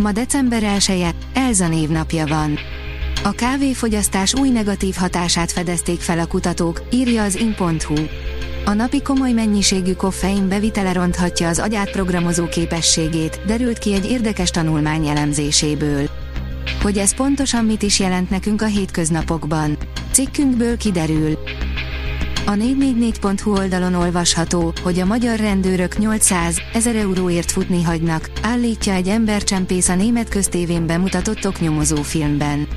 Ma december 1 Elza névnapja van. A kávéfogyasztás új negatív hatását fedezték fel a kutatók, írja az in.hu. A napi komoly mennyiségű koffein bevitele ronthatja az agyát programozó képességét, derült ki egy érdekes tanulmány elemzéséből. Hogy ez pontosan mit is jelent nekünk a hétköznapokban. Cikkünkből kiderül. A 444.hu oldalon olvasható, hogy a magyar rendőrök 800 ezer euróért futni hagynak, állítja egy embercsempész a német köztévén bemutatott oknyomozó filmben.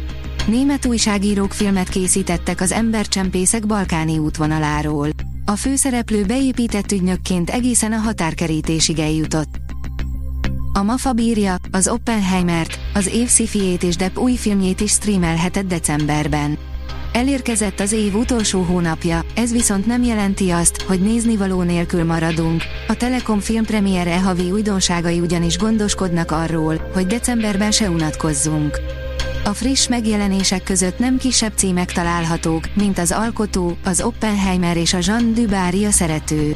Német újságírók filmet készítettek az embercsempészek balkáni útvonaláról. A főszereplő beépített ügynökként egészen a határkerítésig eljutott. A MAFA bírja, az Oppenheimert, az év és Depp új filmjét is streamelhetett decemberben. Elérkezett az év utolsó hónapja, ez viszont nem jelenti azt, hogy néznivaló nélkül maradunk. A Telekom filmpremiere havi újdonságai ugyanis gondoskodnak arról, hogy decemberben se unatkozzunk. A friss megjelenések között nem kisebb címek találhatók, mint az Alkotó, az Oppenheimer és a Jean Dubarry a szerető.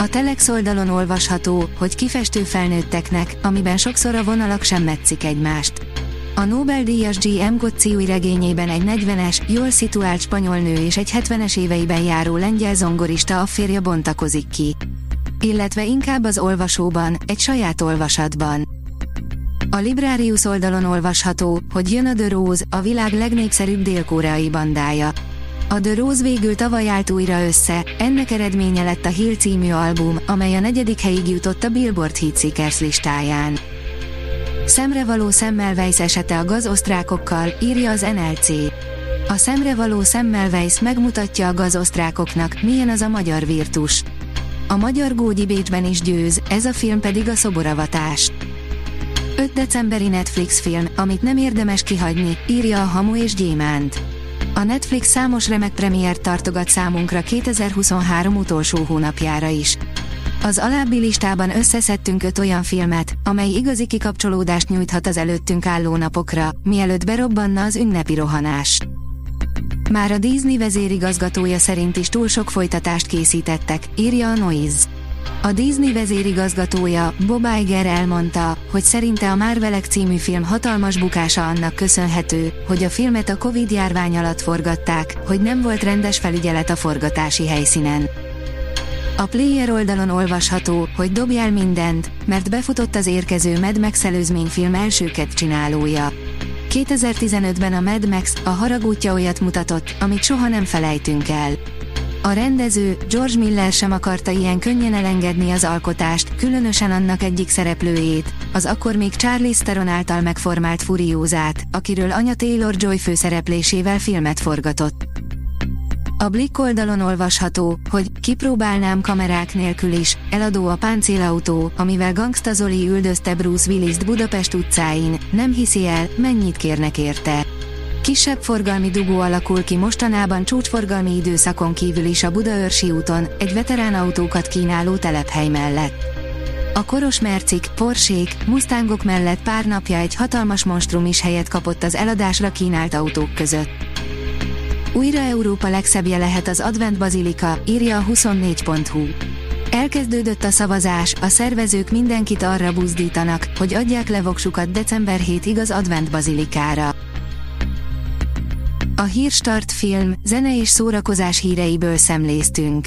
A Telex oldalon olvasható, hogy kifestő felnőtteknek, amiben sokszor a vonalak sem metszik egymást. A Nobel-díjas G.M. Gozzi új regényében egy 40-es, jól szituált spanyol nő és egy 70-es éveiben járó lengyel zongorista a férje bontakozik ki. Illetve inkább az olvasóban, egy saját olvasatban. A Librarius oldalon olvasható, hogy jön a The Rose, a világ legnépszerűbb dél-koreai bandája. A The Rose végül tavaly állt újra össze, ennek eredménye lett a Hill című album, amely a negyedik helyig jutott a Billboard Seekers listáján. Szemrevaló Semmelweis esete a gazosztrákokkal, írja az NLC. A szemrevaló Semmelweis megmutatja a gazosztrákoknak, milyen az a magyar virtus. A magyar Gógyi Bécsben is győz, ez a film pedig a szoboravatás. 5 decemberi Netflix film, amit nem érdemes kihagyni, írja a Hamu és Gyémánt. A Netflix számos remek premiért tartogat számunkra 2023 utolsó hónapjára is. Az alábbi listában összeszedtünk öt olyan filmet, amely igazi kikapcsolódást nyújthat az előttünk álló napokra, mielőtt berobbanna az ünnepi rohanás. Már a Disney vezérigazgatója szerint is túl sok folytatást készítettek, írja a Noise. A Disney vezérigazgatója, Bob Iger elmondta, hogy szerinte a Marvelek című film hatalmas bukása annak köszönhető, hogy a filmet a Covid járvány alatt forgatták, hogy nem volt rendes felügyelet a forgatási helyszínen. A player oldalon olvasható, hogy dobjál mindent, mert befutott az érkező Mad Max film elsőket csinálója. 2015-ben a Mad Max, a haragútja olyat mutatott, amit soha nem felejtünk el. A rendező, George Miller sem akarta ilyen könnyen elengedni az alkotást, különösen annak egyik szereplőjét, az akkor még Charlie Theron által megformált Furiózát, akiről anya Taylor-Joy főszereplésével filmet forgatott. A Blick oldalon olvasható, hogy kipróbálnám kamerák nélkül is, eladó a páncélautó, amivel Gangsta Zoli üldözte Bruce Willis-t Budapest utcáin, nem hiszi el, mennyit kérnek érte. Kisebb forgalmi dugó alakul ki mostanában csúcsforgalmi időszakon kívül is a Budaörsi úton, egy veterán autókat kínáló telephely mellett. A koros mercik, porsék, mustangok mellett pár napja egy hatalmas monstrum is helyet kapott az eladásra kínált autók között. Újra Európa legszebbje lehet az Advent Bazilika, írja a 24.hu. Elkezdődött a szavazás, a szervezők mindenkit arra buzdítanak, hogy adják le voksukat december 7-ig az Advent Bazilikára. A Hírstart film, zene és szórakozás híreiből szemléztünk.